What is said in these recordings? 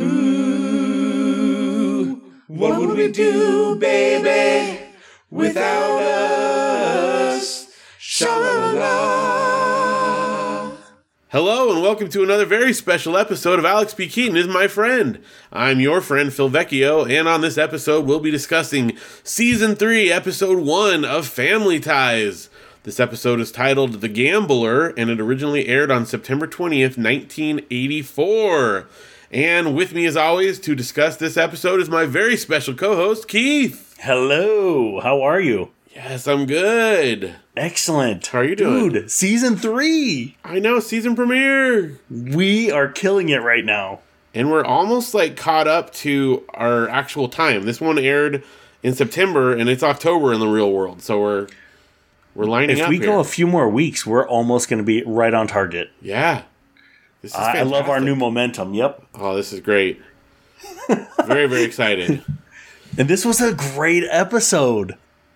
Ooh, what would we do, baby, without us? Sha-la-la. Hello and welcome to another very special episode of Alex P. Keaton is my friend. I'm your friend Phil Vecchio, and on this episode we'll be discussing season three, episode one of Family Ties. This episode is titled The Gambler, and it originally aired on September 20th, 1984. And with me, as always, to discuss this episode is my very special co host, Keith. Hello, how are you? Yes, I'm good. Excellent. How are you doing? Dude, season three. I know, season premiere. We are killing it right now. and we're almost like caught up to our actual time. This one aired in September, and it's October in the real world, so we're we're lining If up If we here. go a few more weeks, we're almost going to be right on target. yeah, I I love our new momentum. Yep. Oh, this is great. very very excited. And this was a great episode.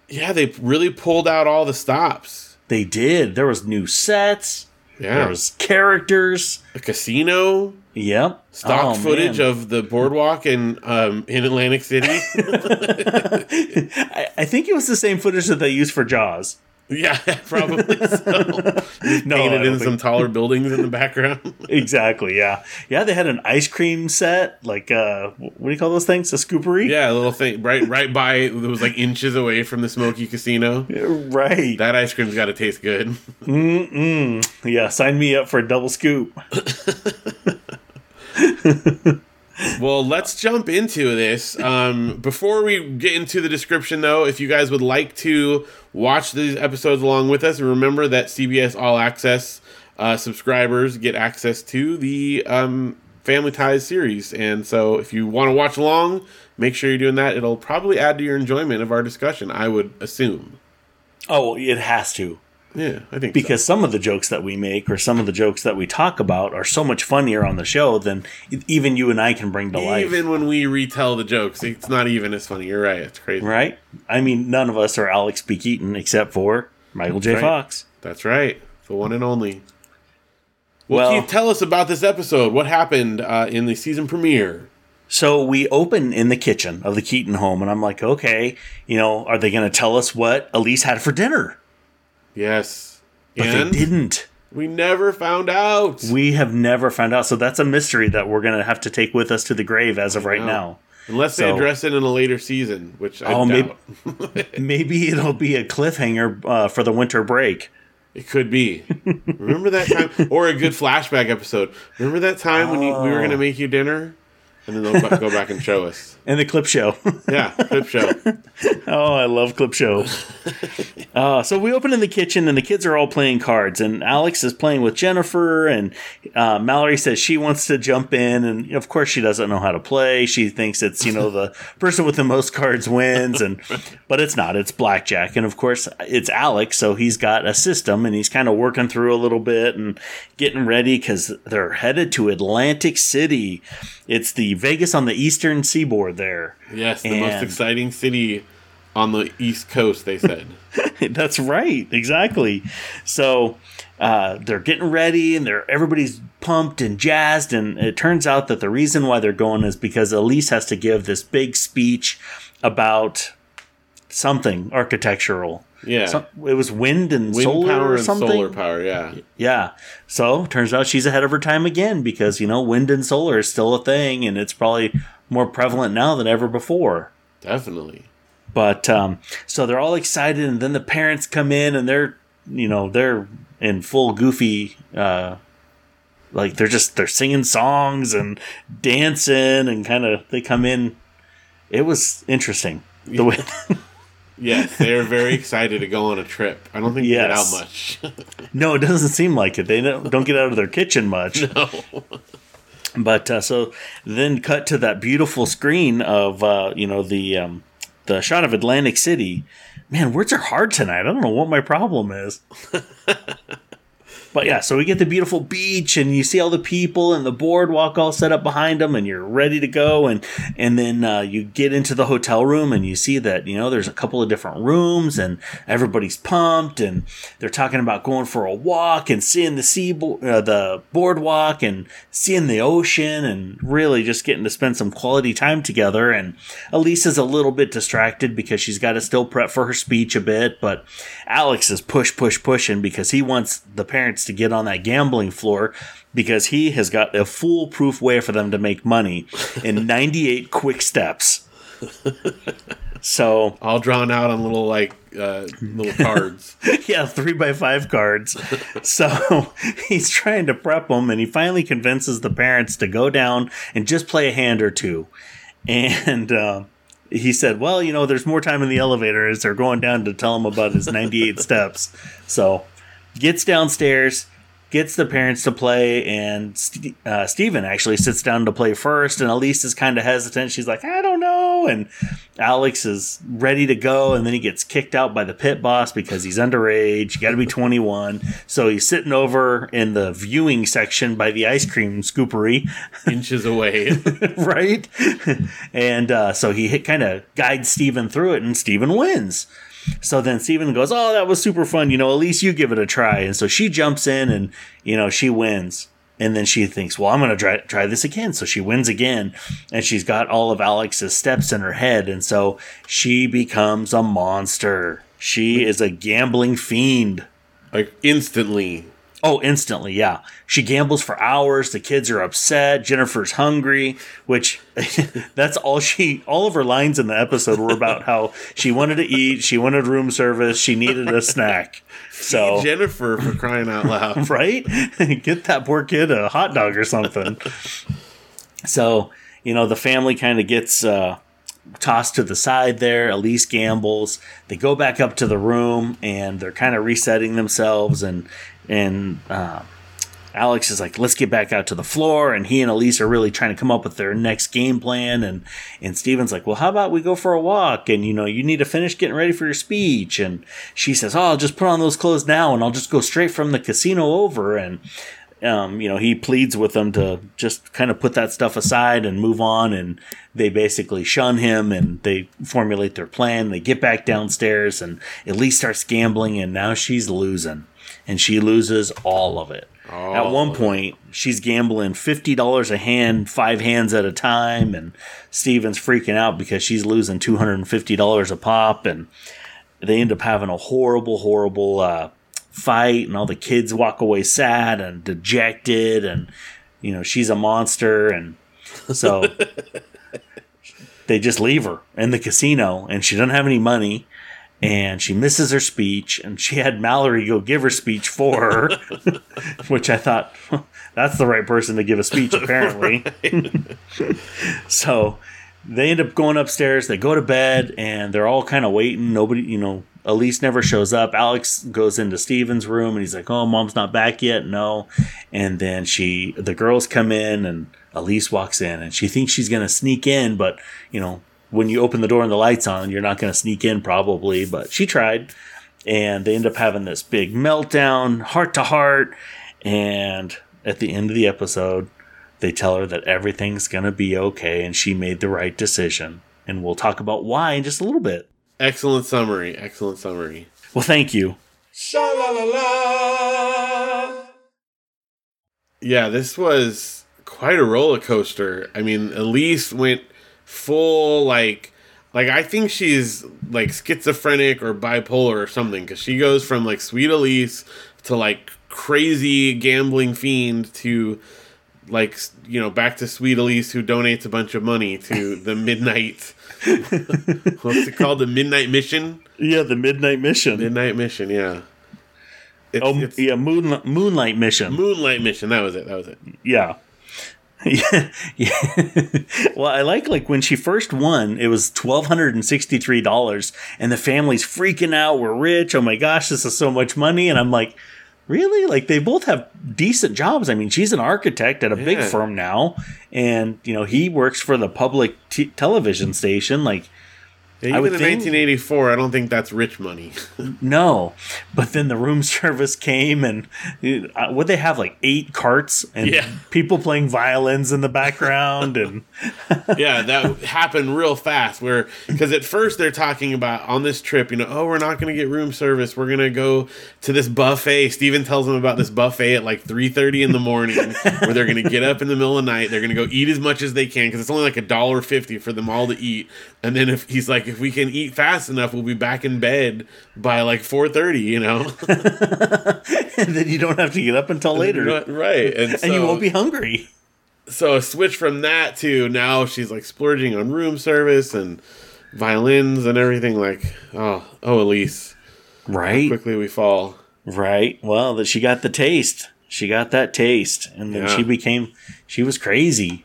Yeah, they really pulled out all the stops. They did. There was new sets. Yeah, There was characters. a casino, Yep. stock Oh, footage man. of the boardwalk in um, in Atlantic City. I, I think it was the same footage that they used for Jaws. Yeah, probably so. No, Painted in some think- taller buildings in the background. Exactly. Yeah. Yeah. They had an ice cream set. Like, uh, what do you call those things? A scoopery. Yeah, a little thing right right by it was like inches away from the smoky casino. Right. That ice cream's got to taste good. Mm-mm. Yeah, sign me up for a double scoop. Well, let's jump into this. Um, before we get into the description, though, if you guys would like to watch these episodes along with us, remember that CBS All Access uh, subscribers get access to the um, Family Ties series. And so if you want to watch along, make sure you're doing that. It'll probably add to your enjoyment of our discussion, I would assume. Oh, it has to. Yeah, I think so. Because some of the jokes that we make or some of the jokes that we talk about are so much funnier on the show than even you and I can bring to life. Even when we retell the jokes, it's not even as funny. You're right. It's crazy. Right? I mean, none of us are Alex P. Keaton except for Michael J. right. Fox. That's right. The one and only. Well, Well- Keith, tell us about this episode. What happened uh, in the season premiere? So we open in the kitchen of the Keaton home, and I'm like, okay, you know, are they going to tell us what Elise had for dinner? Yes. But and they didn't. we never found out. We have never found out. So that's a mystery that we're going to have to take with us to the grave as of right now. Unless they So- address it in a later season, which I Oh, maybe- doubt. Maybe it'll be a cliffhanger uh, for the winter break. It could be. Remember that time? Or a good flashback episode. Remember that time when you, we were going to Oh. make you dinner? And then they'll go back and show us. And the clip show. Yeah, clip show. oh, I love clip show. Uh, so we open in the kitchen, and the kids are all playing cards. And Alex is playing with Jennifer, and uh, Mallory says she wants to jump in, and of course she doesn't know how to play. She thinks it's you know the person with the most cards wins, and but it's not. It's blackjack, and of course it's Alex, so he's got a system, and he's kind of working through a little bit and getting ready because they're headed to Atlantic City. It's the Vegas on the eastern seaboard there. Yes, the most exciting city on the East Coast, they said. That's right, exactly. So uh, they're getting ready, and they're everybody's pumped and jazzed. And it turns out that the reason why they're going is because Elise has to give this big speech about something architectural. Yeah. So, it was wind and Wind solar power or and something. solar power, yeah. Yeah. So turns out she's ahead of her time again because you know wind and solar is still a thing, and it's probably more prevalent now than ever before. Definitely. But um, so they're all excited, and then the parents come in, and they're you know they're in full goofy, uh, like they're just they're singing songs and dancing, and kind of they come in. It was interesting the way. Yes, they're very excited to go on a trip. I don't think they get out much. no, it doesn't seem like it. They don't, don't get out of their kitchen much. no. But uh, so then cut to that beautiful screen of uh, you know the um, the shot of Atlantic City. Man, words are hard tonight. I don't know what my problem is. But yeah, so we get the beautiful beach, and you see all the people and the boardwalk all set up behind them, and you're ready to go. And and then uh, you get into the hotel room, and you see that you know there's a couple of different rooms, and everybody's pumped, and they're talking about going for a walk and seeing the sea, uh, the boardwalk, and seeing the ocean, and really just getting to spend some quality time together. And Elise is a little bit distracted because she's got to still prep for her speech a bit, but Alex is push, push, pushing because he wants the parents to get on that gambling floor because he has got a foolproof way for them to make money in 98 quick steps. So all drawn out on little like uh, little cards. yeah, three by five cards. so he's trying to prep them, and he finally convinces the parents to go down and just play a hand or two. And uh, he said, "Well, you know, there's more time in the elevator as they're going down to tell him about his 98 steps." So gets downstairs gets the parents to play, and St- uh, Steven actually sits down to play first, and Elise is kind of hesitant. She's like, I don't know. And Alex is ready to go, and then he gets kicked out by the pit boss because he's underage. You got to be 21. So he's sitting over in the viewing section by the ice cream scoopery, inches away. right? and uh, so he kind of guides Steven through it, and Steven wins. So then Steven goes, Oh, that was super fun. You know, at least you give it a try. And so she jumps in and, you know, she wins. And then she thinks, well, I'm going to try, try this again. So she wins again. And she's got all of Alex's steps in her head. And so she becomes a monster. She is a gambling fiend. Like instantly. Oh, instantly, yeah. She gambles for hours. The kids are upset. Jennifer's hungry, which that's all she, all of her lines in the episode were about how she wanted to eat, she wanted room service, she needed a snack. So, Jennifer for crying out loud. right? Get that poor kid a hot dog or something. so, you know, the family kind of gets, uh, tossed to the side there. Elise gambles. They go back up to the room and they're kind of resetting themselves and and uh, Alex is like, let's get back out to the floor. And he and Elise are really trying to come up with their next game plan. And, and Steven's like, well, how about we go for a walk? And, you know, you need to finish getting ready for your speech. And she says, oh, I'll just put on those clothes now and I'll just go straight from the casino over. And, um, you know, he pleads with them to just kind of put that stuff aside and move on. And they basically shun him and they formulate their plan. They get back downstairs and Elise starts gambling and now she's losing and she loses all of it. Oh, at one point, she's gambling fifty dollars a hand, five hands at a time, and Steven's freaking out because she's losing two hundred and fifty dollars a pop, and they end up having a horrible, horrible uh, fight, and all the kids walk away sad and dejected, and you know she's a monster, and so they just leave her in the casino, and she doesn't have any money, and she misses her speech and she had Mallory go give her speech for her, which I thought that's the right person to give a speech apparently. so they end up going upstairs, they go to bed and they're all kind of waiting. Nobody, you know, Elise never shows up. Alex goes into Steven's room and he's like, "Oh, mom's not back yet." No. And then she the girls come in and Elise walks in and she thinks she's going to sneak in, but, you know, when you open the door and the lights on, you're not going to sneak in probably, but she tried. And they end up having this big meltdown, heart to heart. And at the end of the episode, they tell her that everything's going to be okay and she made the right decision. And we'll talk about why in just a little bit. Excellent summary. Excellent summary. Well, thank you. Sha-la-la-la. Yeah, this was quite a roller coaster. I mean, Elise went full like like I think she's like schizophrenic or bipolar or something because she goes from like sweet Elise to like crazy gambling fiend to like you know back to sweet Elise who donates a bunch of money to the midnight. What's it called? The midnight mission? Yeah the midnight mission. Midnight mission yeah. It's, oh it's, yeah moonlight moonlight mission. Moonlight mission that was it that was it. Yeah yeah, yeah. well, I like like when she first won, it was twelve hundred and sixty three dollars, and the family's freaking out. We're rich. Oh my gosh, this is so much money. And I'm like, really? Like they both have decent jobs. I mean, she's an architect at a yeah. big firm now, and you know he works for the public t- television station. Like, Even I would in think 1984, I don't think that's rich money. no, but then the room service came and uh, would they have like eight carts and Yeah. people playing violins in the background and yeah, that happened real fast. Where because at first they're talking about on this trip, you know, oh, we're not going to get room service. We're going to go to this buffet. Steven tells them about this buffet at like three thirty in the morning, where they're going to get up in the middle of the night. They're going to go eat as much as they can because it's only like a dollar fifty for them all to eat. And then if he's like, if we can eat fast enough, we'll be back in bed by like four thirty. You know, and then you don't have to get up until later right? And, and you won't be hungry. so a switch from that to now she's like splurging on room service and violins and everything like oh oh elise Right. quickly we fall Right. Well, that she got the taste. She got that taste and then Yeah. she became she was crazy.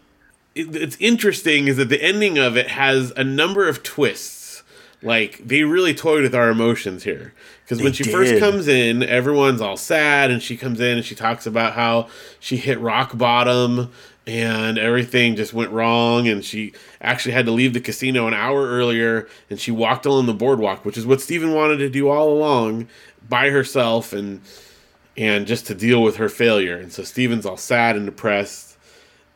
It, it's interesting is that the ending of it has a number of twists. Like they really toyed with our emotions here. Because when she first comes in everyone's all sad and she comes in and she talks about how she hit rock bottom and everything just went wrong and she actually had to leave the casino an hour earlier and she walked along the boardwalk which is what Steven wanted to do all along by herself and and just to deal with her failure. And so Steven's all sad and depressed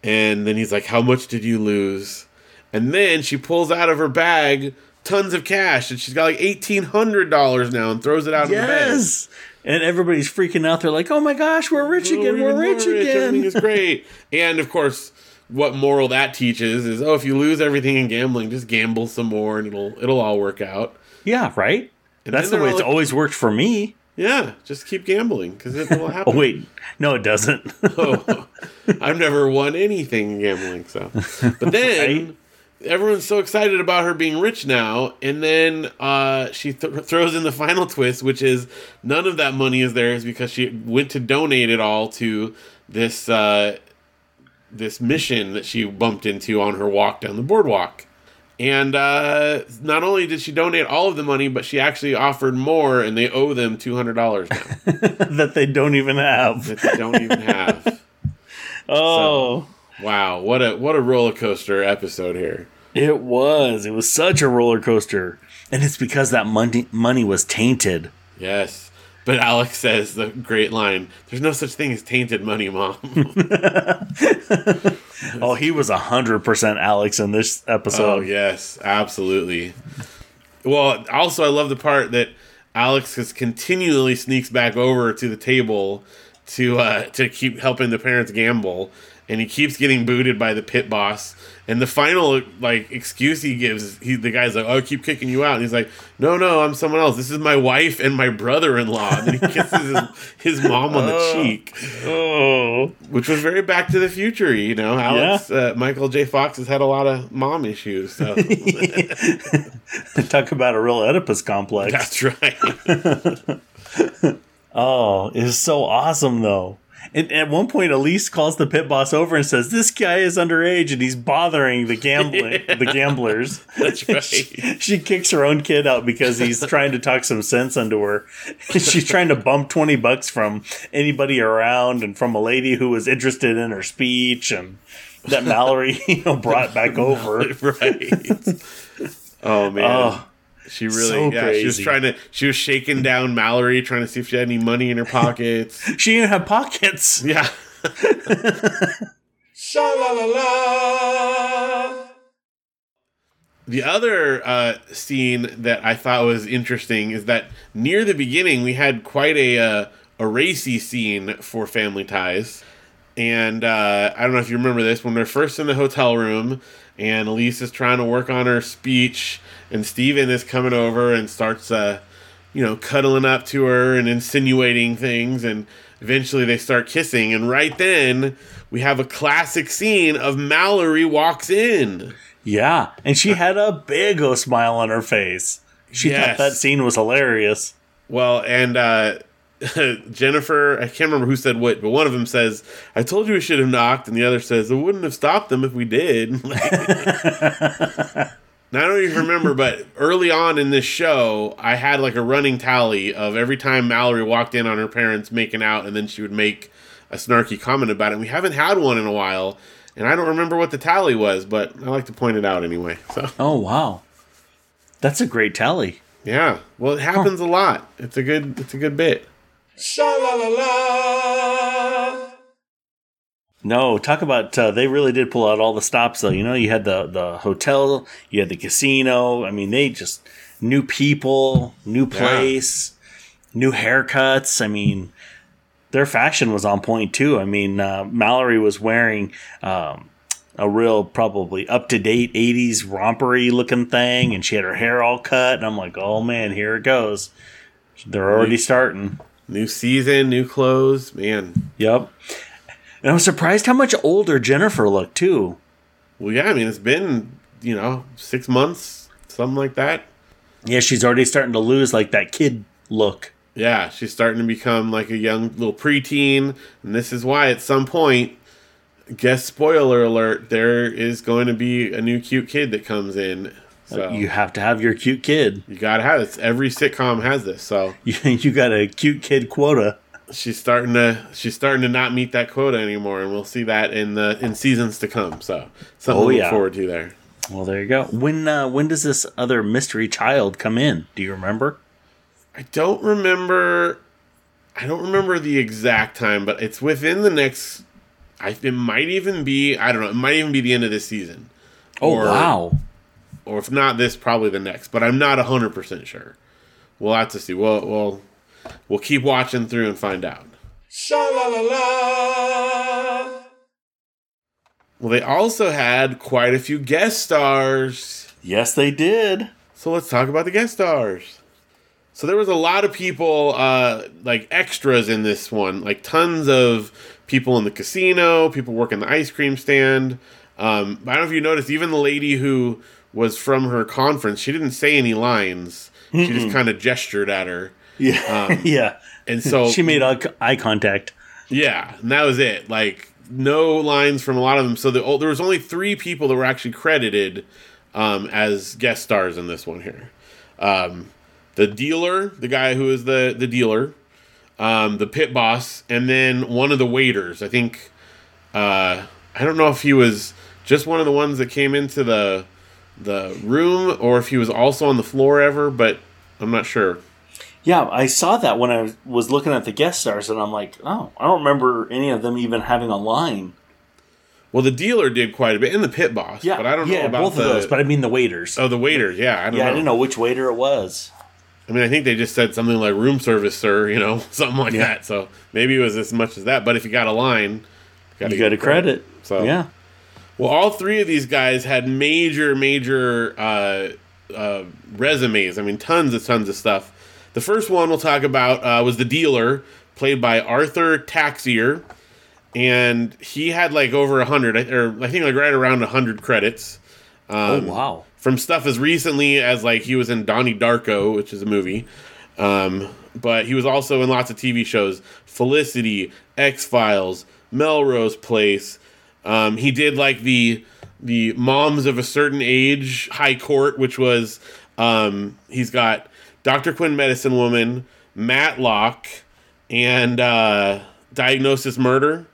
and then he's like, How much did you lose? And then she pulls out of her bag tons of cash and she's got like $1,800 now and throws it out on the bed. Yes. And everybody's freaking out. They're like, "Oh my gosh, we're rich Oh, again. We're, even rich again!" Everything again." is great. and of course, what moral that teaches is oh, if you lose everything in gambling, just gamble some more and it'll it'll all work out. yeah, right. And That's the way it's like, always worked for me. Yeah, just keep gambling because it will happen. Oh wait, no, it doesn't. Oh, I've never won anything in gambling, so. But then everyone's so excited about her being rich now, and then uh, she th- throws in the final twist, which is none of that money is theirs because she went to donate it all to this uh, this mission that she bumped into on her walk down the boardwalk. And uh, not only did she donate all of the money, but she actually offered more, and they owe them two hundred dollars now that they don't even have. that they don't even have. Oh, Wow, what a what a roller coaster episode here. it was. It was such a roller coaster, and it's because that money money was tainted. Yes. But Alex says the great line, there's no such thing as tainted money, mom. Oh, he was hundred percent Alex in this episode. oh, yes, absolutely. Well, also I love the part that Alex just continually sneaks back over to the table to uh to keep helping the parents gamble and he keeps getting booted by the pit boss. And the final like excuse he gives, he the guy's like, "Oh, I keep kicking you out." And he's like, "No, no, I'm someone else. This is my wife and my brother-in-law." And he kisses his, his mom on the cheek, Oh, which was very Back to the Future. You know, Alex uh, Michael J. Fox has had a lot of mom issues. So talk about a real Oedipus complex. that's right. Oh, it's so awesome though. And at one point, Elise calls the pit boss over and says, "This guy is underage and he's bothering the gambling the gamblers." That's right. she, she kicks her own kid out because he's trying to talk some sense into her. She's trying to bump twenty bucks from anybody around and from a lady who was interested in her speech and that Mallory, you know, brought back over. right. Oh man. Oh, She really, So yeah. She was trying to, she was shaking down Mallory, trying to see if she had any money in her pockets. she didn't have pockets. yeah. Sha la la la. The other uh, scene that I thought was interesting is that near the beginning we had quite a uh, a racy scene for Family Ties, and uh, I don't know if you remember this when they're first in the hotel room, and Elise is trying to work on her speech, and Steven is coming over and starts, uh, you know, cuddling up to her and insinuating things, and eventually they start kissing, and right then we have a classic scene of Mallory walks in. Yeah, and she had a big o smile on her face. She Yes. thought that scene was hilarious. Well, and uh, Jennifer, I can't remember who said what, but one of them says, "I told you we should have knocked," and the other says, "It wouldn't have stopped them if we did." Now, I don't even remember, but early on in this show, I had like a running tally of every time Mallory walked in on her parents making out, and then she would make a snarky comment about it. And we haven't had one in a while, and I don't remember what the tally was, but I like to point it out anyway. So Oh wow! That's a great tally. Yeah. Well, it happens a lot. It's a good. It's a good bit. Sha la la la. No, talk about uh, they really did pull out all the stops though. You know, you had the the hotel, you had the casino. I mean, they just new people, new place, new haircuts. I mean, their fashion was on point too. I mean, uh, Mallory was wearing um, a real probably up to date '80s rompery looking thing, and she had her hair all cut. And I'm like, oh man, here it goes. They're already starting. New season, new clothes. Man. Yep. And I was surprised how much older Jennifer looked too. Well, yeah. I mean, it's been you know six months, something like that. Yeah, she's already starting to lose like that kid look. Yeah, she's starting to become like a young little preteen, and this is why at some point, guess spoiler alert, there is going to be a new cute kid that comes in. So You have to have your cute kid. you gotta have this. Every sitcom has this. So You, you got a cute kid quota. she's starting to she's starting to not meet that quota anymore, and we'll see that in the in seasons to come. So something Oh, to look yeah. forward to there. Well, there you go. When uh, when does this other mystery child come in? Do you remember? I don't remember. I don't remember the exact time, but it's within the next. I it might even be. I don't know. It might even be the end of this season. Oh Or- wow! Or if not this, probably the next. But I'm not hundred percent sure. We'll have to see. We'll we'll we'll keep watching through and find out. Sha la la la. Well, they also had quite a few guest stars. Yes, they did. So let's talk about the guest stars. So there was a lot of people, uh, like extras in this one, like tons of people in the casino, people working the ice cream stand. Um, I don't know if you noticed, even the lady who was from her conference, she didn't say any lines. She just kind of gestured at her, Yeah, yeah. and so she made eye eye contact. Yeah, and that was it. Like no lines from a lot of them. So the, oh, there was only three people that were actually credited um, as guest stars in this one here. Um, the dealer, the guy who is the the dealer, um, the pit boss, and then one of the waiters. I think uh, I don't know if he was just one of the ones that came into the the room or if he was also on the floor ever, but I'm not sure. Yeah, I saw that when I was looking at the guest stars, and I'm like, oh, I don't remember any of them even having a line. Well, the dealer did quite a bit, and the pit boss. Yeah, but I don't yeah, know about both the, of those. But I mean the waiters. Oh, the waiters. Yeah, I don't yeah, know. I didn't know which waiter it was. I mean, I think they just said something like room service, sir, you know, something like Yeah. that. So maybe it was as much as that. But if you got a line, You got to give credit. So yeah, Well, all three of these guys had major, major uh, uh, resumes. I mean, tons of tons of stuff. The first one we'll talk about uh, was the dealer, played by Arthur Taxier, and he had like over a hundred, or I think like right around a hundred credits. oh Um, wow. from stuff as recently as like he was in Donnie Darko, which is a movie. Um, but he was also in lots of TV shows: Felicity, X Files, Melrose Place. Um, he did like the the moms of a certain age High Court, which was um, he's got Doctor Quinn, Medicine Woman, Matlock, and uh, Diagnosis Murder.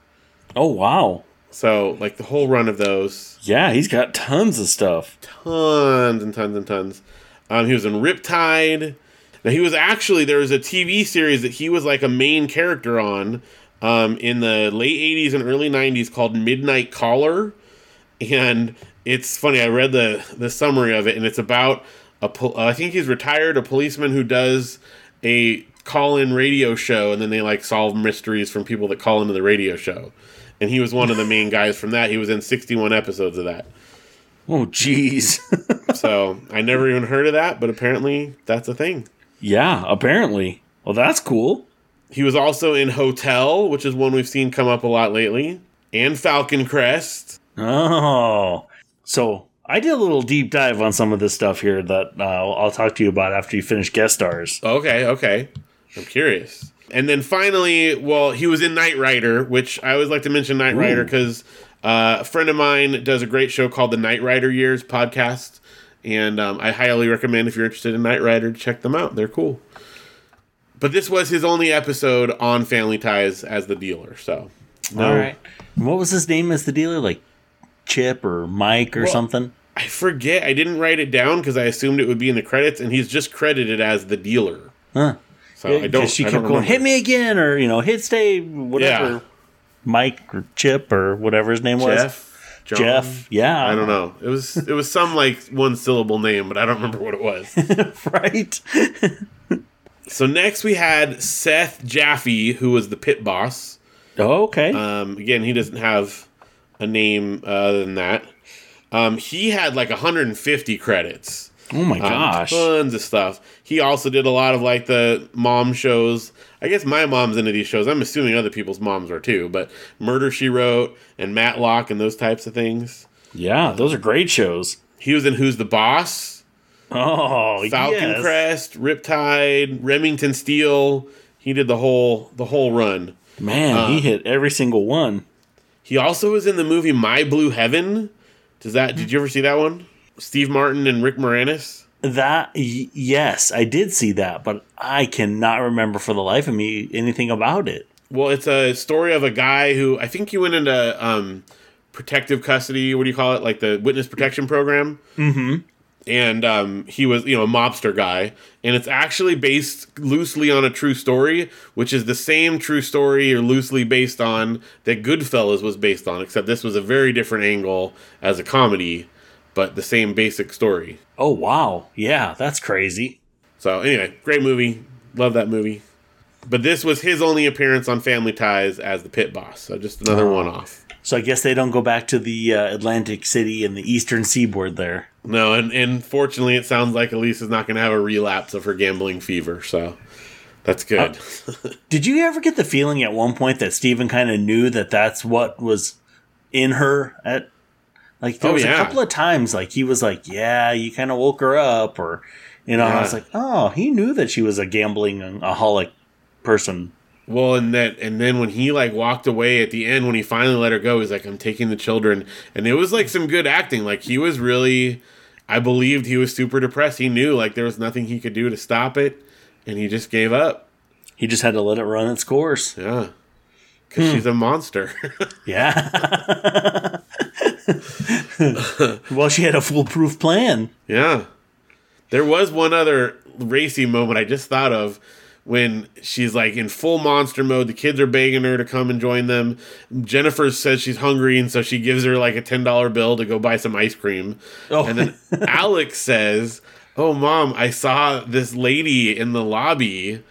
Oh wow. So like the whole run of those. Yeah, he's got tons of stuff. tons and tons and tons. Um, he was in Riptide. Now he was actually there was a TV series that he was like a main character on um, in the late '80s and early '90s called Midnight Caller, and it's funny. I read the the summary of it, and it's about a pol- I think he's retired, a policeman who does a call-in radio show, and then they like solve mysteries from people that call into the radio show. And he was one of the main guys from that. He was in 61 episodes of that. Oh jeez. So I never even heard of that, but apparently that's a thing. yeah, apparently. Well, that's cool. He was also in Hotel, which is one we've seen come up a lot lately, and Falcon Crest. Oh, so I did a little deep dive on some of this stuff here that uh, I'll talk to you about after you finish guest stars. Okay, okay. I'm curious. And then finally, well, he was in Knight Rider, which I always like to mention Knight Rider because uh, a friend of mine does a great show called the Knight Rider Years podcast. And um, I highly recommend if you're interested in Knight Rider, to check them out. They're cool. But this was his only episode on Family Ties as the dealer. So, no. All right. What was his name as the dealer? Like Chip or Mike or Well, something? I forget. I didn't write it down because I assumed it would be in the credits, and he's just credited as the dealer. Huh. So I don't. she I kept don't going, hit me again, or you know, hit stay, whatever. Yeah. Mike or Chip or whatever his name was. Jeff. John? Jeff. Yeah. I don't know. It was it was some like one syllable name, but I don't remember what it was. right. so next we had Seth Jaffe, who was the pit boss. Oh, okay. Um, again, he doesn't have a name uh, other than that. Um, he had like 150 credits. oh my Um, gosh. tons of stuff. He also did a lot of like the mom shows. I guess my mom's into these shows. I'm assuming other people's moms are too, but Murder She Wrote and Matlock and those types of things. yeah, those are great shows. He was in Who's the Boss, Oh, Falcon yes. Crest, Riptide, Remington Steele. He did the whole the whole run. Man, Uh, he hit every single one. He also was in the movie My Blue Heaven. Does that? Did you ever see that one? Steve Martin and Rick Moranis. That y- yes, I did see that, but I cannot remember for the life of me anything about it. Well, it's a story of a guy who I think he went into um, protective custody. What do you call it? Like the witness protection program. Mm-hmm. And um, he was, you know, a mobster guy, and it's actually based loosely on a true story, which is the same true story or loosely based on that Goodfellas was based on, except this was a very different angle as a comedy, but the same basic story. Oh wow, yeah, that's crazy. So anyway, great movie. Love that movie. But this was his only appearance on Family Ties as the pit boss. So just another one off. So I guess they don't go back to the uh, Atlantic City and the Eastern Seaboard there. No, and, and fortunately it sounds like Elise is not going to have a relapse of her gambling fever. So that's good. Did you ever get the feeling at one point that Steven kind of knew that that's what was in her at like there Oh, was a couple of times like he was like, "Yeah, you kind of woke her up," or you know, I was like, "Oh, he knew that she was a gambling aholic person." Well, and that and then when he like walked away at the end when he finally let her go, he's like, I'm taking the children. And it was like some good acting. Like he was really I believed he was super depressed. He knew like there was nothing he could do to stop it. And he just gave up. He just had to let it run its course. Yeah. Because she's a monster. Yeah. well, she had a foolproof plan. Yeah. There was one other racy moment I just thought of when she's like in full monster mode. The kids are begging her to come and join them. Jennifer says she's hungry, and so she gives her like a $10 bill to go buy some ice cream. Oh. And then Alex says, Oh, mom, I saw this lady in the lobby.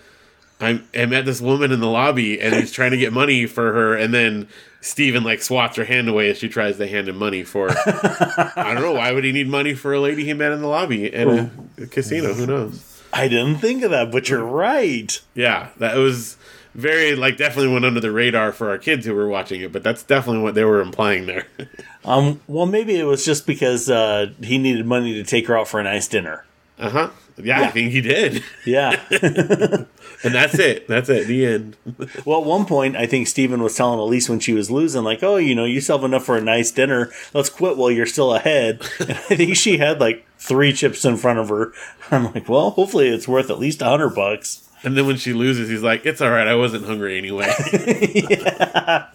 I, I met this woman in the lobby, and he's trying to get money for her. And then Steven like swats her hand away as she tries to hand him money for. I don't know why would he need money for a lady he met in the lobby at a, a casino. Who knows? I didn't think of that, but you're right. Yeah, that was very like definitely went under the radar for our kids who were watching it, but that's definitely what they were implying there. Um, well, maybe it was just because uh, he needed money to take her out for a nice dinner. uh huh. Yeah, I think he did, Yeah. and that's it. That's it. The end. well, at one point, I think Steven was telling Elise when she was losing, like, oh, you know, you still have enough for a nice dinner. Let's quit while you're still ahead. And I think she had like three chips in front of her. I'm like, well, hopefully it's worth at least a hundred bucks. And then when she loses, he's like, "It's all right. I wasn't hungry anyway."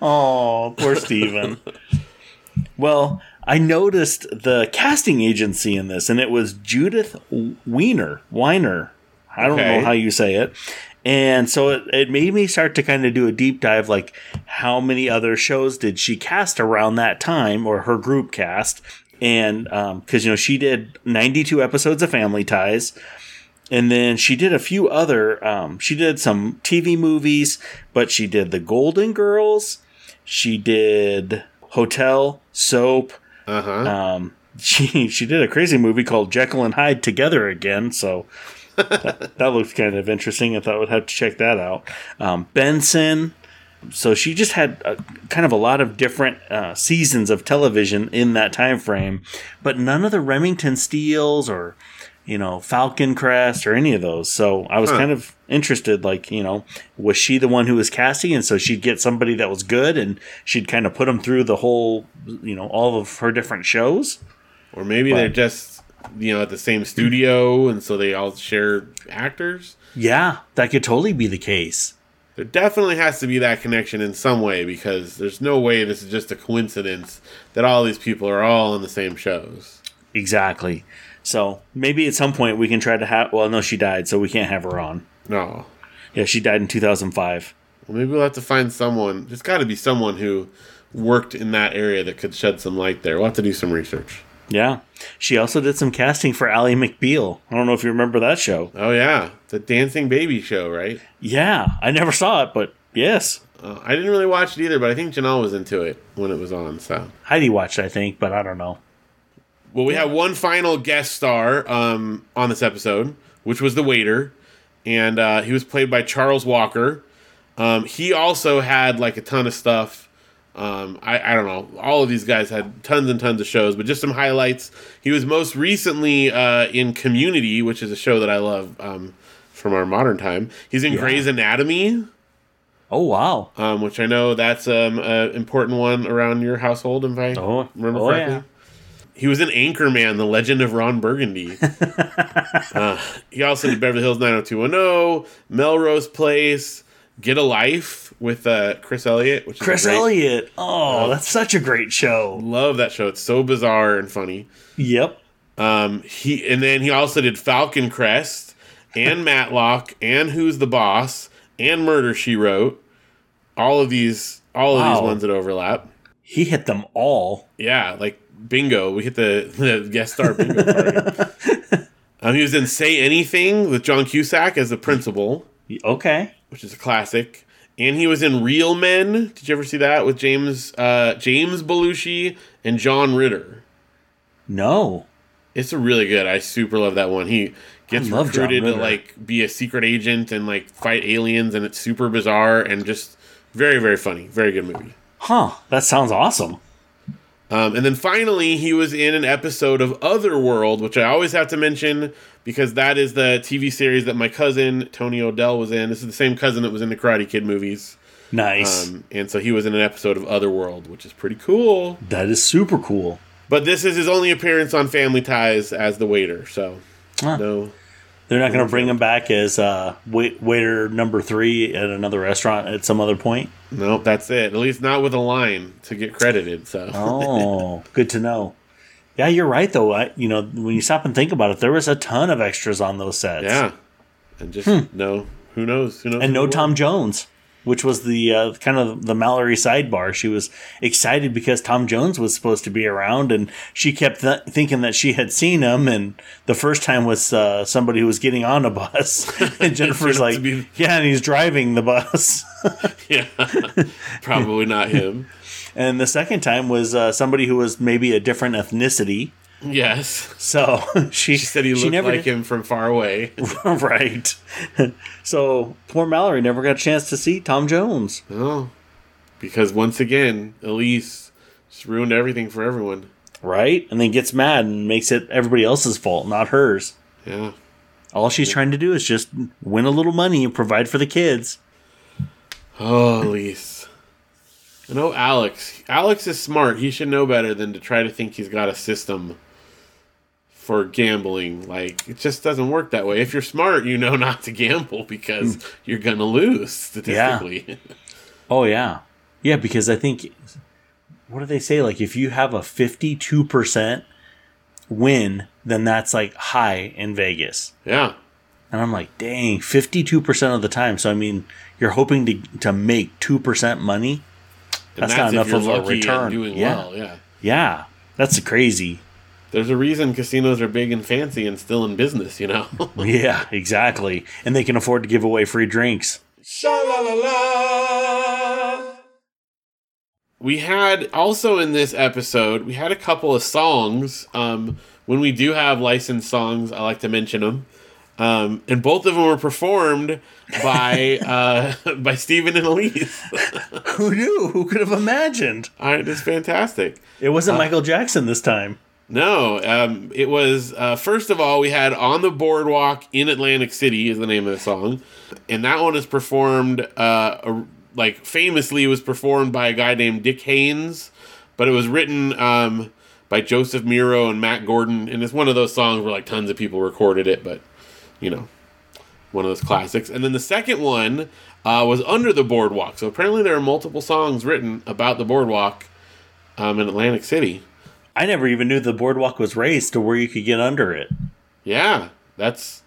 Oh, poor Steven. well, I noticed the casting agency in this, and it was Judith Weiner. Weiner. I don't Okay. know how you say it. And so it, it made me start to kind of do a deep dive like, how many other shows did she cast around that time, or her group cast? And um because, you know, she did 92 episodes of Family Ties. And then she did a few other, um, she did some TV movies, but she did The Golden Girls. She did Hotel, Soap. Uh huh. Um, she, she did a crazy movie called Jekyll and Hyde Together Again. So that, that looked kind of interesting. I thought I would have to check that out. Um, Benson. So she just had a, kind of a lot of different uh, seasons of television in that time frame, but none of the Remington Steeles or you know Falcon Crest or any of those. So I was Huh. kind of interested, like you know, was she the one who was casting, and so she'd get somebody that was good, and she'd kind of put them through the whole, you know, all of her different shows. Or maybe they're just you know at the same studio, and so they all share actors. Yeah, that could totally be the case. There definitely has to be that connection in some way because there's no way this is just a coincidence that all these people are all on the same shows. Exactly. So maybe at some point we can try to have. Well, no, she died, so we can't have her on. No. Yeah, she died in 2005. Well, maybe we'll have to find someone. There's got to be someone who worked in that area that could shed some light there. We'll have to do some research. Yeah. She also did some casting for Ally McBeal. I don't know if you remember that show. Oh yeah, the Dancing Baby show, right? Yeah, I never saw it, but yes. Uh, I didn't really watch it either, but I think Janelle was into it when it was on. So, Heidi watched, I think, but I don't know. well, we have one final guest star um, on this episode, which was the waiter, and uh, he was played by Charles Walker. Um, he also had like a ton of stuff. Um, I, I don't know. All of these guys had tons and tons of shows, but just some highlights. He was most recently uh, in Community, which is a show that I love um, from our modern time. He's in Yeah. Grey's Anatomy. Oh, wow. um, which I know that's um, an important one around your household, if I Oh, remember oh, correctly. yeah. He was in Anchorman, The Legend of Ron Burgundy. uh, he also did Beverly Hills 90210, Melrose Place, Get a Life with uh, Chris Elliott, which is Chris great. Elliott. Oh, that's such a great show. Love that show. It's so bizarre and funny. Yep. Um, he and then he also did Falcon Crest and Matlock and Who's the Boss and Murder She Wrote. All of these, all of Wow. these ones that overlap. He hit them all. Yeah, like bingo. We hit the, the guest star bingo party. um, he was in Say Anything with John Cusack as the principal, Okay. Which is a classic. And he was in Real Men. Did you ever see that with James uh, James Belushi and John Ritter? No. It's a really good. I super love that one. He gets recruited to like be a secret agent and like fight aliens, and it's super bizarre and just very very funny. Very good movie. Huh. That sounds awesome. Um, and then finally, he was in an episode of Otherworld, which I always have to mention because that is the TV series that my cousin Tony O'Dell was in. This is the same cousin that was in the Karate Kid movies. Nice. Um, and so he was in an episode of Otherworld, which is pretty cool. that is super cool. But this is his only appearance on Family Ties as the waiter. So, Huh. no. They're not going to bring him back as uh, wait, waiter number three at another restaurant at some other point. Nope, that's it. At least not with a line to get credited. So, Oh, good to know. Yeah, you're right though. I, you know, when you stop and think about it, there was a ton of extras on those sets. yeah. And just, no, who knows? Who knows? Hmm. and no? Tom Jones, which was the uh, kind of the Mallory sidebar. She was excited because Tom Jones was supposed to be around, and she kept th- thinking that she had seen him. And the first time was uh, somebody who was getting on a bus, and Jennifer's like, be- "Yeah," and he's driving the bus. Yeah. Probably not him. and the second time was uh, somebody who was maybe a different ethnicity. Yes. So she, She said he looked like him from far away. right. so poor Mallory never got a chance to see Tom Jones. Oh. Because once again, Elise just ruined everything for everyone. Right? And then gets mad and makes it everybody else's fault, not hers. Yeah. All she's trying to do is just win a little money and provide for the kids. Oh, Elise. I know Alex. Alex is smart. He should know better than to try to think he's got a system for gambling. Like, it just doesn't work that way. If you're smart, you know not to gamble because hmm. you're going to lose statistically. Oh yeah. Yeah, because I think what do they say? Like if you have a fifty two percent win, then that's like high in Vegas. yeah. And I'm like, dang, fifty two percent of the time. So I mean you're hoping to to make two percent money. And That's not enough of a return. doing Yeah. well. Yeah. Yeah. That's crazy. There's a reason casinos are big and fancy and still in business, you know? Yeah, exactly. And they can afford to give away free drinks. Sha la la la. we had also in this episode, we had a couple of songs. Um, when we do have licensed songs, I like to mention them. Um, and both of them were performed by uh, by Steven and Elise. Who knew? Who could have imagined? All right, it's fantastic. It wasn't Michael Jackson this time. No, um, it was uh, first of all we had "On the Boardwalk in Atlantic City" is the name of the song, and that one is performed uh, a- like famously it was performed by a guy named Dick Haymes, but it was written um, by Josef Myrow and Mack Gordon, and it's one of those songs where like tons of people recorded it, but you know. one of those classics. And then the second one uh, was Under the Boardwalk. So apparently there are multiple songs written about the boardwalk um, in Atlantic City. I never even knew the boardwalk was raised to where you could get under it. Yeah, that's.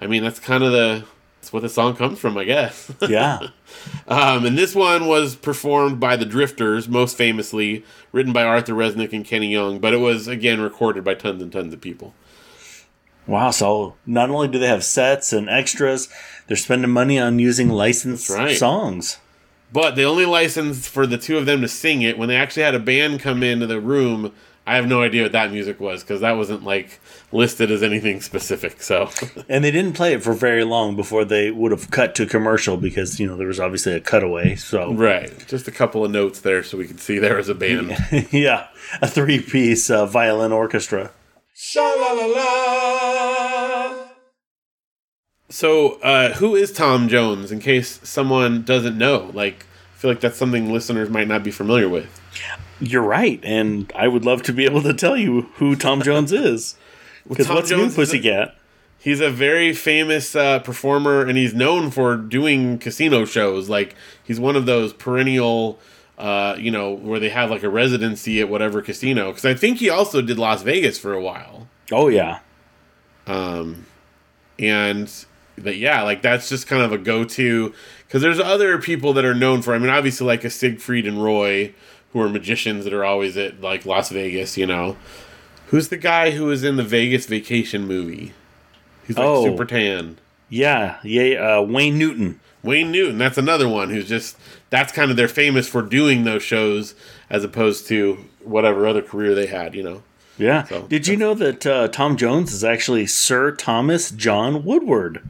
I mean, that's kind of the. That's what the song comes from, I guess. Yeah. um, and this one was performed by the Drifters, most famously, written by Arthur Resnick and Kenny Young, but it was again recorded by tons and tons of people. wow. So not only do they have sets and extras, they're spending money on using licensed right. songs. But they only licensed for the two of them to sing it. When they actually had a band come into the room, I have no idea what that music was because that wasn't like listed as anything specific. So And they didn't play it for very long before they would have cut to commercial because, you know, there was obviously a cutaway. So, right, just a couple of notes there so we could see there was a band. yeah, a three piece uh, violin orchestra. Sha la la la. So, uh, who is Tom Jones? In case someone doesn't know, like, I feel like that's something listeners might not be familiar with. You're right. And I would love to be able to tell you who Tom Jones is. Because what's Jones new, a- Pussycat? He's a very famous uh, performer, and he's known for doing casino shows. Like, he's one of those perennial, uh, you know, where they have like a residency at whatever casino. Because I think he also did Las Vegas for a while. Oh, yeah. Um, and but yeah, like that's just kind of a go-to because there's other people that are known for. I mean, obviously like a Siegfried and Roy, who are magicians that are always at like Las Vegas. You know, who's the guy who was in the Vegas Vacation movie? He's like Oh. super tan. Yeah. Yeah. Uh, Wayne Newton. Wayne Newton, that's another one who's just that's kind of they're famous for doing those shows as opposed to whatever other career they had. You know. Yeah. So, Did you know that uh, Tom Jones is actually Sir Thomas John Woodward?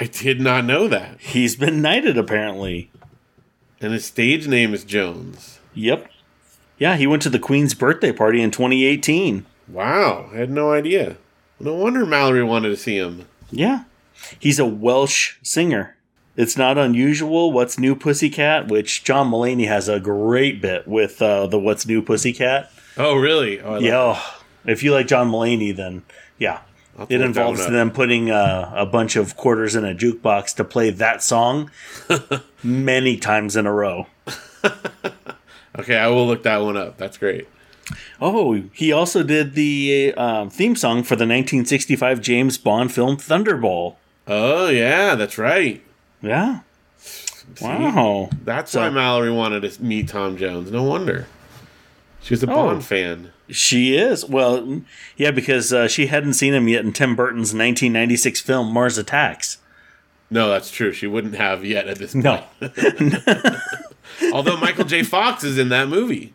I did not know that. He's been knighted, apparently. And his stage name is Jones. Yep. Yeah, he went to the Queen's birthday party in 2018. Wow, I had no idea. No wonder Mallory wanted to see him. Yeah. He's a Welsh singer. It's not unusual. What's New Pussycat, which John Mulaney has a great bit with uh, the What's New Pussycat. Oh, really? Oh, Yeah. oh, if you like John Mulaney, then yeah. It involves them putting uh, a bunch of quarters in a jukebox to play that song many times in a row. Okay, I will look that one up. That's great. Oh, he also did the um, theme song for the 1965 James Bond film Thunderball. Oh, yeah, that's right. Yeah. Wow. That's So- why Mallory wanted to meet Tom Jones. No wonder. She was a Oh. Bond fan. She is. Well, yeah, because uh, she hadn't seen him yet in Tim Burton's 1996 film Mars Attacks. No, that's true. She wouldn't have yet at this point. No. Although Michael J. Fox is in that movie.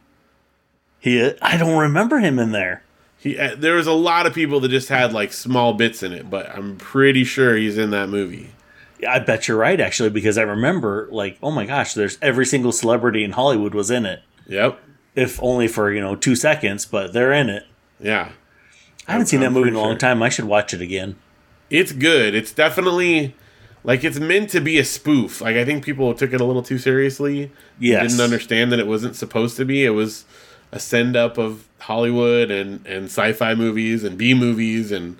He I don't remember him in there. He, uh, there was a lot of people that just had like small bits in it, but I'm pretty sure he's in that movie. Yeah, I bet you're right actually because I remember like, oh my gosh, there's every single celebrity in Hollywood was in it. Yep. If only for, you know, 2 seconds, but they're in it. Yeah. I haven't seen I'm that movie in a long sure. time. I should watch it again. it's good. It's definitely like it's meant to be a spoof. Like I think people took it a little too seriously. Yeah, Didn't understand that it wasn't supposed to be. It was a send up of Hollywood and and sci-fi movies and B movies and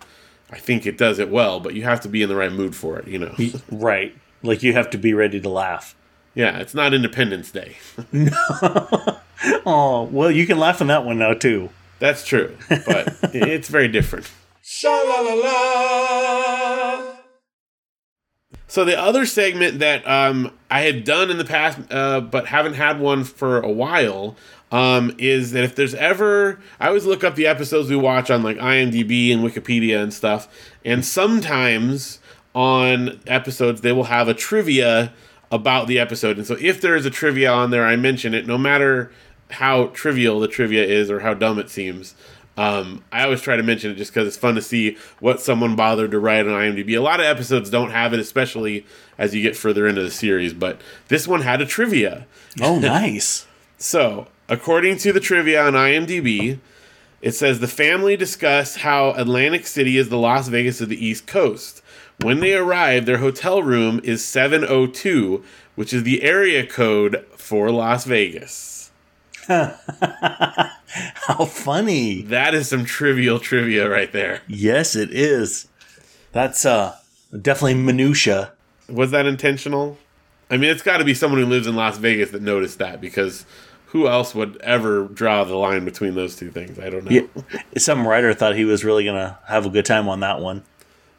I think it does it well, but you have to be in the right mood for it, you know. Right. Like you have to be ready to laugh. yeah, it's not Independence Day. no. Oh, well, you can laugh on that one now too. That's true, but it's very different. Sha la la la. So the other segment that um, I had done in the past, uh, but haven't had one for a while, um, is that if there's ever, I always look up the episodes we watch on like IMDb and Wikipedia and stuff, and sometimes on episodes they will have a trivia about the episode, and so if there is a trivia on there, I mention it, no matter how trivial the trivia is or how dumb it seems. Um, I always try to mention it just because it's fun to see what someone bothered to write on IMDb. A lot of episodes don't have it, especially as you get further into the series. But this one had a trivia. Oh, nice. So, according to the trivia on IMDb, it says the family discuss how Atlantic City is the Las Vegas of the East Coast. When they arrive, their hotel room is 702, which is the area code for Las Vegas. How funny. That is some trivial trivia right there. Yes, it is. That's uh Definitely minutia. Was that intentional? I mean, it's got to be someone who lives in Las Vegas that noticed that because who else would ever draw the line between those two things? I don't know. Yeah. Some writer thought he was really gonna have a good time on that one.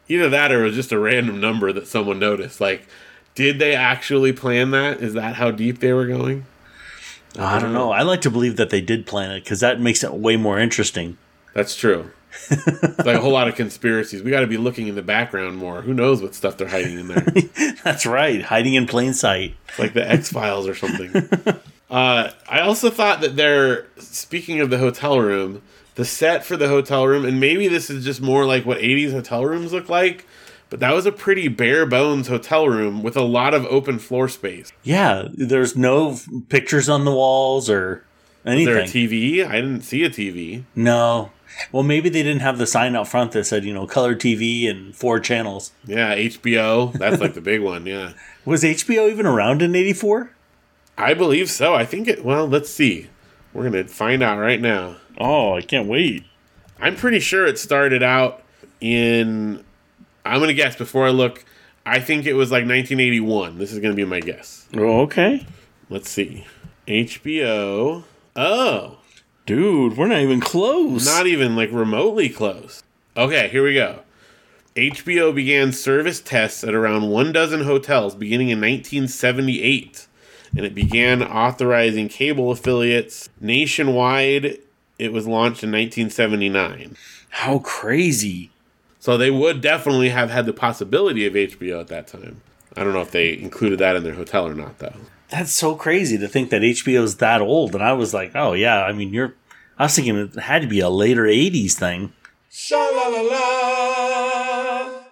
Either that or it was just a random number that someone noticed. Like, did they actually plan that? Is that how deep they were going? I don't know. I like to believe that they did plan it because that makes it way more interesting. That's true. like a whole lot of conspiracies. We got to be looking in the background more. Who knows what stuff they're hiding in there? That's right, hiding in plain sight. Like the X Files or something. Uh, I also thought that they're speaking of the hotel room, the set for the hotel room, and maybe this is just more like what 80s hotel rooms look like, but that was a pretty bare bones hotel room with a lot of open floor space. Yeah, there's no pictures on the walls or Is there a anything. TV? I didn't see a TV. no. Well, maybe they didn't have the sign out front that said, you know, color TV and four channels. Yeah, HBO. That's like the big one. Yeah. Was HBO even around in 84? I believe so. I think it, well, let's see. We're going to find out right now. Oh, I can't wait. I'm pretty sure it started out in. I'm gonna guess before I look. I think it was like 1981. This is gonna be my guess. Oh, okay. Let's see. HBO. Oh, Dude, we're not even close. not even like remotely close. Okay, here we go. HBO began service tests at around one dozen hotels beginning in 1978, and it began authorizing cable affiliates nationwide. It was launched in 1979. How crazy. So they would definitely have had the possibility of HBO at that time. I don't know if they included that in their hotel or not, though. That's so crazy to think that HBO's that old. And I was like, oh, yeah, I mean, you're. I was thinking it had to be a later 80s thing. Sha la la la.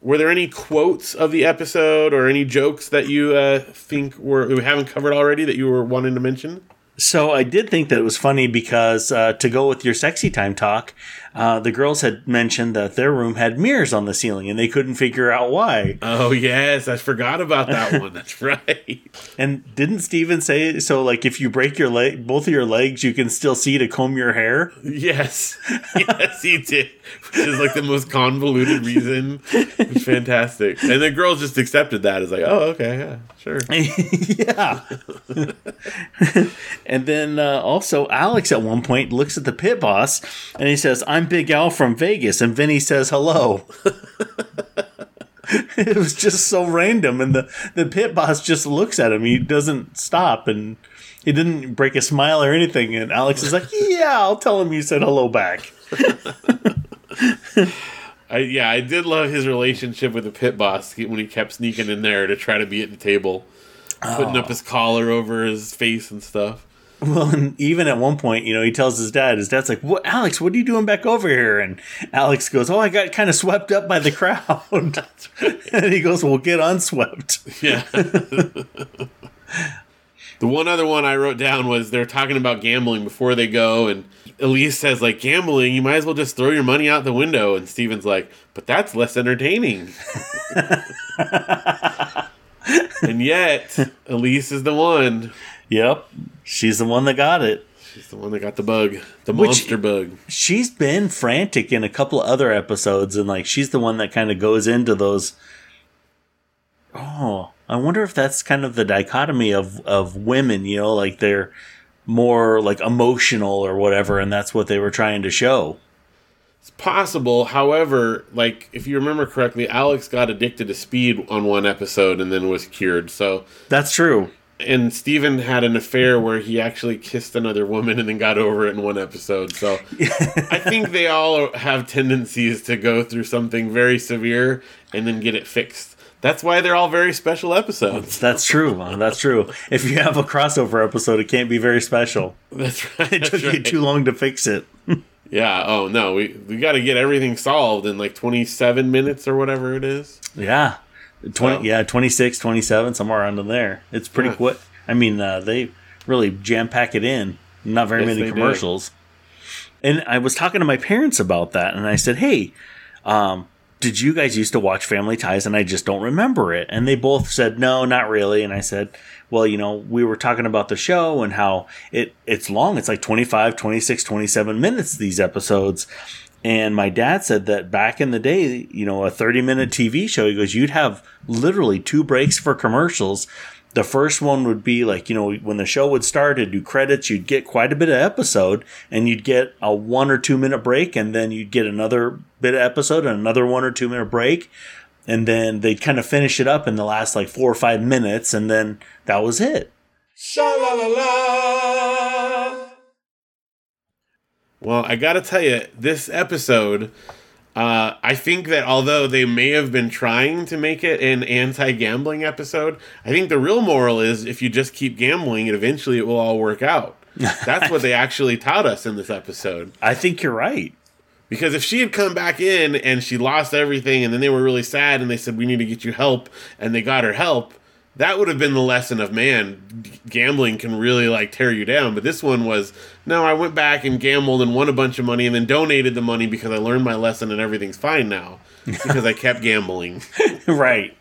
Were there any quotes of the episode or any jokes that you uh, think were we haven't covered already that you were wanting to mention? So I did think that it was funny because uh, to go with your sexy time talk, uh, the girls had mentioned that their room had mirrors on the ceiling and they couldn't figure out why. Oh yes, I forgot about that one. That's right. And didn't Steven say so? Like if you break your leg, both of your legs, you can still see to comb your hair. Yes, yes, he did. Which is like the most convoluted reason. It's fantastic, and the girls just accepted that as like, oh, okay, yeah, sure. yeah. and then uh, also Alex at one point looks at the pit boss and he says, "I'm Big Al from Vegas," and Vinny says, "Hello." it was just so random, and the the pit boss just looks at him. He doesn't stop, and he didn't break a smile or anything. And Alex is like, "Yeah, I'll tell him you said hello back." I, yeah, I did love his relationship with the pit boss when he kept sneaking in there to try to be at the table, putting up oh. his collar over his face and stuff. Well, and even at one point, you know, he tells his dad, his dad's like, What, Alex, what are you doing back over here? And Alex goes, Oh, I got kind of swept up by the crowd. and he goes, Well, get unswept. Yeah. the one other one I wrote down was they're talking about gambling before they go, and Elise says, like, gambling, you might as well just throw your money out the window. And Steven's like, but that's less entertaining. and yet, Elise is the one. Yep. She's the one that got it. She's the one that got the bug, the Which- monster bug. She's been frantic in a couple of other episodes, and like, she's the one that kind of goes into those. Oh, I wonder if that's kind of the dichotomy of, of women, you know, like they're more like emotional or whatever, and that's what they were trying to show. It's possible. However, like if you remember correctly, Alex got addicted to speed on one episode and then was cured. So, That's true. And Steven had an affair where he actually kissed another woman and then got over it in one episode. So, I think they all have tendencies to go through something very severe and then get it fixed. That's why they're all very special episodes. That's true. man. That's true. If you have a crossover episode, it can't be very special. That's right. It That's took you too long to fix it. Yeah. Oh no, we we got to get everything solved in like 27 minutes or whatever it is. Yeah. 20, Well- yeah, 26, 27, somewhere around in there. It's pretty Yeah. quick. I mean, uh, they really jam pack it in. Not very Yes, many do. commercials. And I was talking to my parents about that, and I said, hey, um, did you guys used to watch Family Ties? And I just don't remember it. And they both said, no, not really. And I said, well, you know, we were talking about the show and how it it's long. It's like 25, 26, 27 minutes, these episodes. And my dad said that back in the day, you know, a 30 minute TV show, he goes, you'd have literally two breaks for commercials. The first one would be like, you know, when the show would start and do credits, you'd get quite a bit of episode and you'd get a one or two minute break and then you'd get another bit of episode and another one or two minute break. And then they'd kind of finish it up in the last like four or five minutes and then that was it. Sha la la la. Well, I gotta tell you, this episode, uh, I think that although they may have been trying to make it an anti-gambling episode, I think the real moral is if you just keep gambling, it eventually it will all work out. That's what they actually taught us in this episode. I think you're right. Because if she had come back in and she lost everything, and then they were really sad, and they said we need to get you help, and they got her help, that would have been the lesson of man, gambling can really like tear you down. But this one was no, I went back and gambled and won a bunch of money, and then donated the money because I learned my lesson and everything's fine now because I kept gambling. right.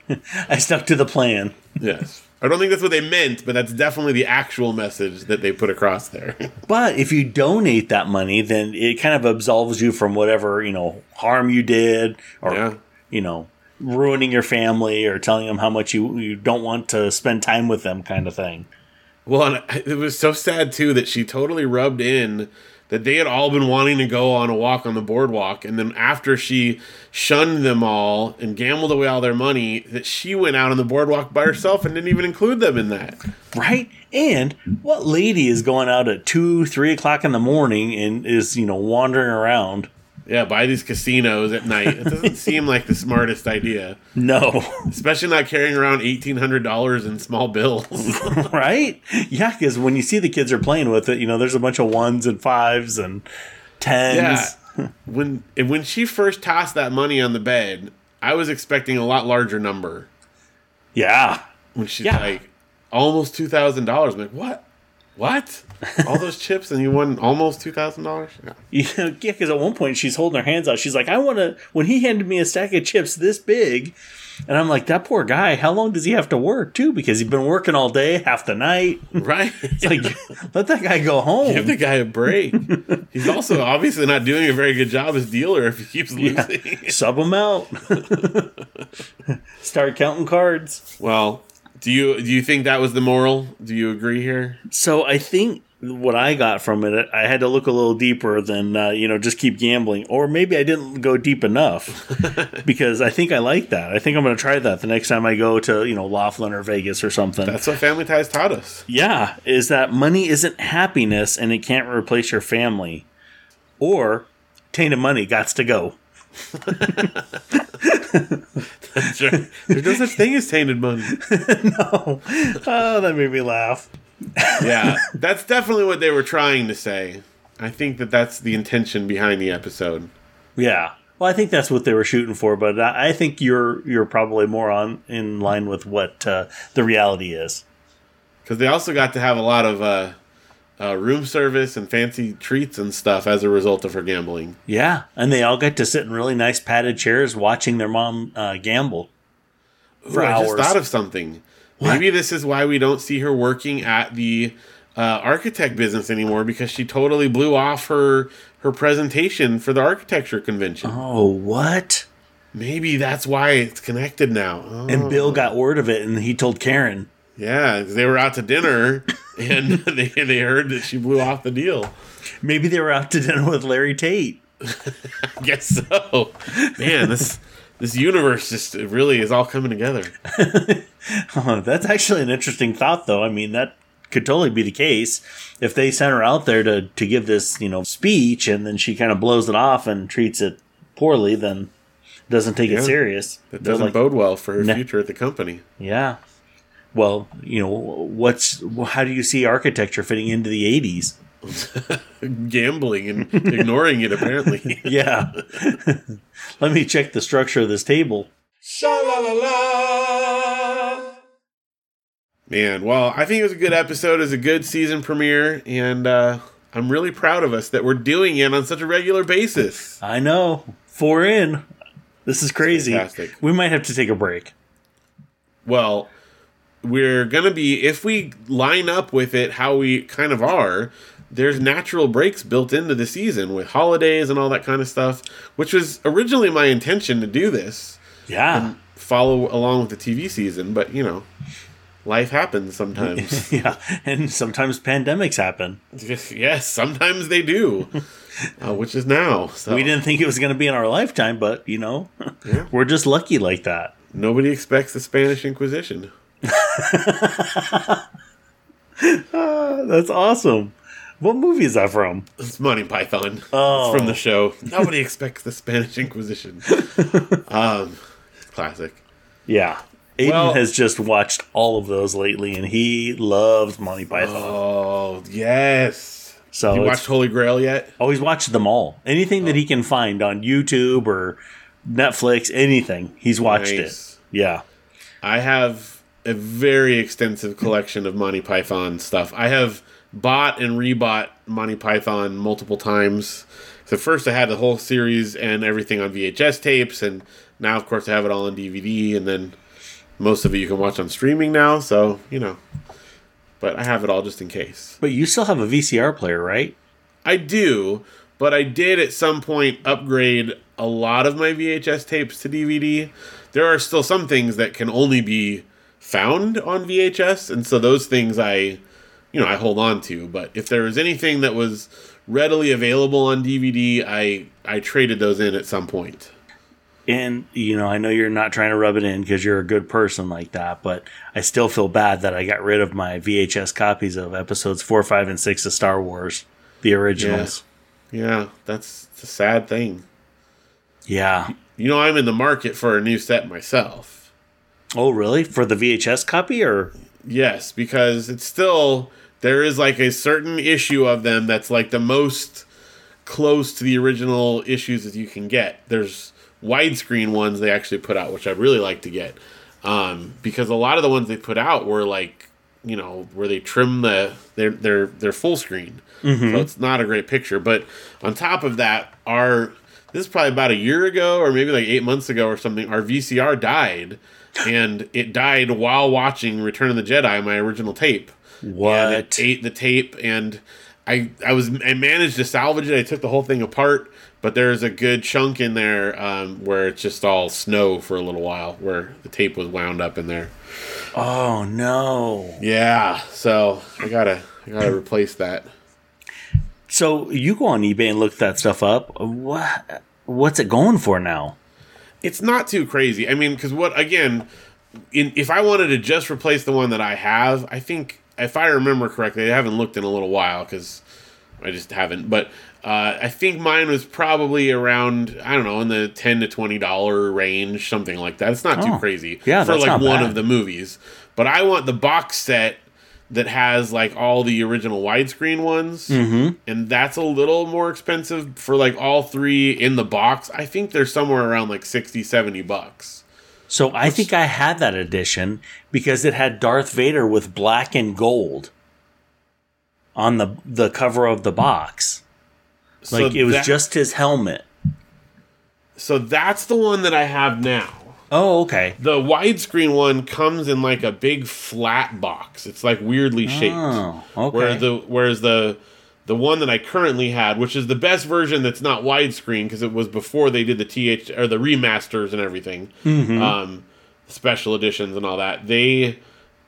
I stuck to the plan. Yes. I don't think that's what they meant, but that's definitely the actual message that they put across there. But if you donate that money, then it kind of absolves you from whatever, you know, harm you did or, Yeah. you know, ruining your family or telling them how much you, you don't want to spend time with them kind of thing. Well, and it was so sad too that she totally rubbed in that they had all been wanting to go on a walk on the boardwalk, and then after she shunned them all and gambled away all their money, that she went out on the boardwalk by herself and didn't even include them in that. Right? And what lady is going out at two, three o'clock in the morning and is, you know, wandering around? Yeah, buy these casinos at night. It doesn't seem like the smartest idea, No. especially not carrying around eighteen hundred dollars in small bills. right? Yeah, because when you see the kids are playing with it, you know, there's a bunch of ones and fives and tens. Yeah. when and when she first tossed that money on the bed, I was expecting a lot larger number. Yeah. When she's Yeah. like almost two thousand dollars, I'm like, what? What? All those chips and you won almost two thousand dollars? Yeah. Yeah, because at one point she's holding her hands out. She's like, I want to, when he handed me a stack of chips this big, and I'm like, that poor guy, how long does he have to work, too? Because he's been working all day, half the night. Right. It's like, let that guy go home. Give the guy a break. He's also obviously not doing a very good job as dealer if he keeps Yeah. losing. Sub him out. Start counting cards. Well, do you do you think that was the moral? Do you agree here? So I think what I got from it, I had to look a little deeper than uh, you know just keep gambling, or maybe I didn't go deep enough because I think I like that. I think I'm going to try that the next time I go to you know Laughlin or Vegas or something. That's what Family Ties taught us. yeah, is that money isn't happiness and it can't replace your family, or tainted money gots to go. Sure. There's no such thing as tainted money. no, oh, that made me laugh. Yeah, that's definitely what they were trying to say. I think that that's the intention behind the episode. Yeah. Well, I think that's what they were shooting for, but I I think you're you're probably more on in line with what uh, the reality is. Because they also got to have a lot of uh, uh, room service and fancy treats and stuff as a result of her gambling. Yeah, and they all get to sit in really nice padded chairs watching their mom uh, gamble. Ooh, I just thought of something. Maybe this is why we don't see her working at the uh, architect business anymore because she totally blew off her her presentation for the architecture convention. Oh, what? Maybe that's why it's connected now. Oh. And Bill got word of it, and he told Karen. Yeah, they were out to dinner and they, they heard that she blew off the deal. Maybe they were out to dinner with Larry Tate. I guess so. Man, this this universe just really is all coming together. Oh, that's actually an interesting thought, though. I mean, that could totally be the case if they sent her out there to to give this, you know, speech, and then she kind of blows it off and treats it poorly, then doesn't take Yeah. it serious. That doesn't like, bode well for her future at the company. Yeah. Well, you know, what's how do you see architecture fitting into the '80s? Gambling and ignoring it apparently. Yeah. Let me check the structure of this table. Sha la la la. Man, well, I think it was a good episode. It was a good season premiere, and uh, I'm really proud of us that we're doing it on such a regular basis. I know. Four in. This is crazy. fantastic. We might have to take a break. Well, we're gonna be if we line up with it how we kind of are, there's natural breaks built into the season with holidays and all that kind of stuff, which was originally my intention to do this, Yeah. follow along with the TV season, but you know, life happens sometimes. yeah. And sometimes pandemics happen. yes, sometimes they do, uh, which is now. So We didn't think it was going to be in our lifetime, but, you know, Yeah. we're just lucky like that. nobody expects the Spanish Inquisition. That's awesome. What movie is that from? It's Monty Python. Oh. It's from the show. Nobody expects the Spanish Inquisition. um, classic. Yeah. Aiden Well- has just watched all of those lately, and he loves Monty Python. Oh yes. so You watched Holy Grail yet? oh, he's watched them all. Anything that he can find on YouTube or Netflix, anything, he's watched Nice. it. Yeah. I have a very extensive collection of Monty Python stuff. I have bought and rebought Monty Python multiple times. So first I had the whole series and everything on VHS tapes, and now of course I have it all on DVD, and then most of it you can watch on streaming now. So you know, but I have it all just in case. But you still have a VCR player, right? I do, but I did at some point upgrade a lot of my VHS tapes to DVD. There are still some things that can only be found on VHS, and so those things I, you know, I hold on to. But if there was anything that was readily available on DVD, I I traded those in at some point. And, you know, I know you're not trying to rub it in because you're a good person like that, but I still feel bad that I got rid of my VHS copies of episodes four, five, and six of Star Wars, the originals. Yeah, that's it's a sad thing. Yeah. You know, I'm in the market for a new set myself. Oh, really? For the VHS copy or? Yes, because it's still there is like a certain issue of them that's like the most close to the original issues that you can get. There's widescreen ones they actually put out, which I'd really like to get. Um, because a lot of the ones they put out were like, you know, where they trim the their their their full screen. So it's not a great picture. But on top of that, our this is probably about a year ago or maybe like eight months ago or something, our VCR died. And it died while watching Return of the Jedi, my original tape. And What? it ate the tape, and I I was I managed to salvage it. I took the whole thing apart, but there's a good chunk in there um, where it's just all snow for a little while, where the tape was wound up in there. Oh, no. Yeah, so I gotta I gotta replace that. So you go on eBay and look that stuff up. What? What's it going for now? It's not too crazy. I mean, because what again? In, if I wanted to just replace the one that I have, I think if I remember correctly, I haven't looked in a little while because I just haven't. But uh, I think mine was probably around I don't know in the ten to twenty dollar range, something like that. It's not too Oh, crazy yeah, for like one bad. of the movies. But I want the box set that has like all the original widescreen ones, Mm-hmm. and that's a little more expensive for like all three in the box. I think they're somewhere around like 60, 70 bucks. So I think I had that edition because it had Darth Vader with black and gold on the the cover of the box. Like So it was that- just his helmet. so that's the one that I have now. Oh, okay. The widescreen one comes in like a big flat box. It's like weirdly shaped. Oh, okay. Whereas the whereas the the one that I currently had, which is the best version that's not widescreen because it was before they did the th or the remasters and everything, Mm-hmm. um, special editions and all that. They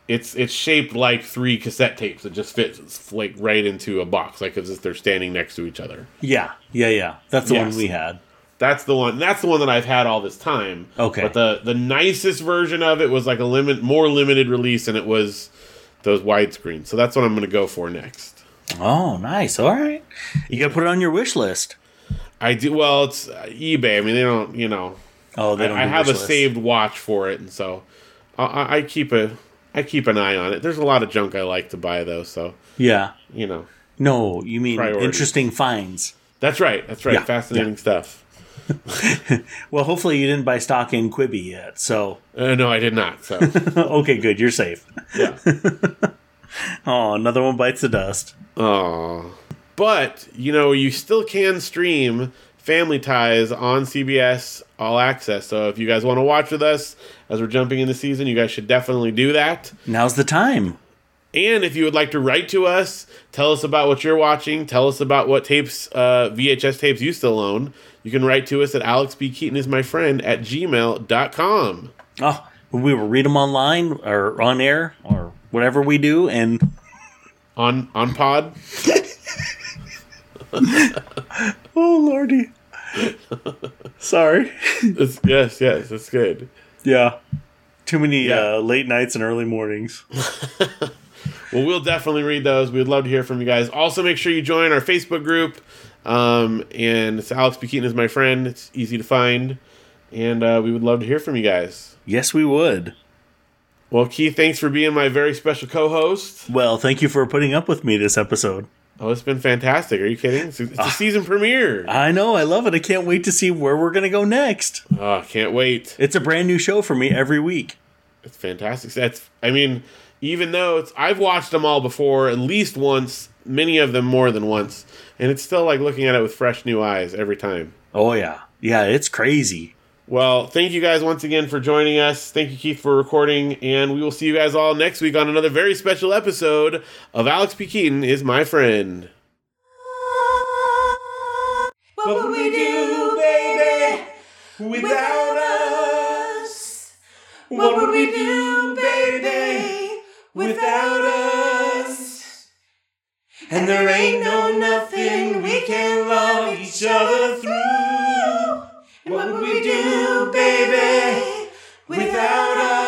it's it's shaped like three cassette tapes. It just fits like right into a box, like as if they're standing next to each other. yeah, yeah, yeah. That's the Yes. one we had. That's the one. That's the one that I've had all this time. Okay. But the the nicest version of it was like a limit, more limited release, and it was those widescreen. So that's what I'm going to go for next. Oh, nice. All right. You got to put it on your wish list. I do well. It's uh, eBay. I mean, they don't. You know, Oh, they I, don't I do have a lists. saved watch for it, and so I- I, I keep a I keep an eye on it. There's a lot of junk I like to buy though, so Yeah. you know. No, you mean Priorities. interesting finds. That's right. That's right. Yeah, Fascinating stuff. Well, hopefully you didn't buy stock in Quibi yet. So, Uh, no, I did not. So okay, good. You're safe. yeah. Oh, another one bites the dust. Oh, but you know, you still can stream Family Ties on CBS All Access. So if you guys want to watch with us as we're jumping into season, you guys should definitely do that. Now's the time. And if you would like to write to us, tell us about what you're watching, tell us about what tapes, uh, VHS tapes you still own, you can write to us at Alex P. Keaton is my friend at gmail.com. Oh, we will read them online or on air or whatever we do. And On on pod. oh, lordy. Sorry. It's, yes, yes, that's good. Yeah. Too many Yeah. uh, late nights and early mornings. Well, we'll definitely read those. We'd love to hear from you guys. Also, make sure you join our Facebook group. Um, and it's Alex P. Is my friend. It's easy to find. And uh, we would love to hear from you guys. Yes, we would. Well, Keith, thanks for being my very special co host. Well, thank you for putting up with me this episode. Oh, it's been fantastic. Are you kidding? It's, it's a season premiere. I know, I love it. I can't wait to see where we're going to go next. Oh, can't wait. It's a brand new show for me every week. It's fantastic. That's, I mean, even though it's, I've watched them all before at least once, many of them more than once, and it's still like looking at it with fresh new eyes every time. Oh, yeah. Yeah, it's crazy. Well, thank you guys once again for joining us. Thank you, Keith, for recording, and we will see you guys all next week on another very special episode of Alex P. Keaton is my friend. What would we do, baby, without us? What would we do, baby, without us? And there ain't no nothing we can love each other through. And what would we do, baby, without us?